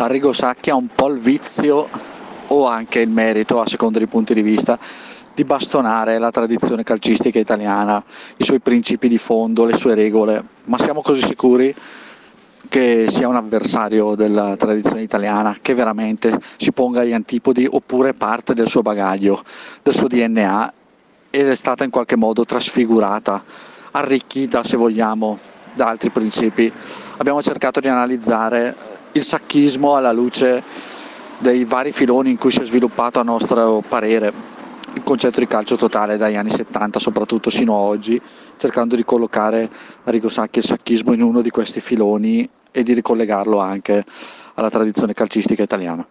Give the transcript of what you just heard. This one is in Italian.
Arrigo Sacchi ha un po' il vizio o anche il merito, a seconda dei punti di vista, di bastonare la tradizione calcistica italiana, i suoi principi di fondo, le sue regole, ma siamo così sicuri che sia un avversario della tradizione italiana, che veramente si ponga agli antipodi oppure parte del suo bagaglio, del suo DNA ed è stata in qualche modo trasfigurata, arricchita se vogliamo da altri principi. Abbiamo cercato di analizzare il sacchismo alla luce dei vari filoni in cui si è sviluppato a nostro parere il concetto di calcio totale dagli anni 70 soprattutto sino a oggi, cercando di collocare Arrigo Sacchi e il sacchismo in uno di questi filoni e di ricollegarlo anche alla tradizione calcistica italiana.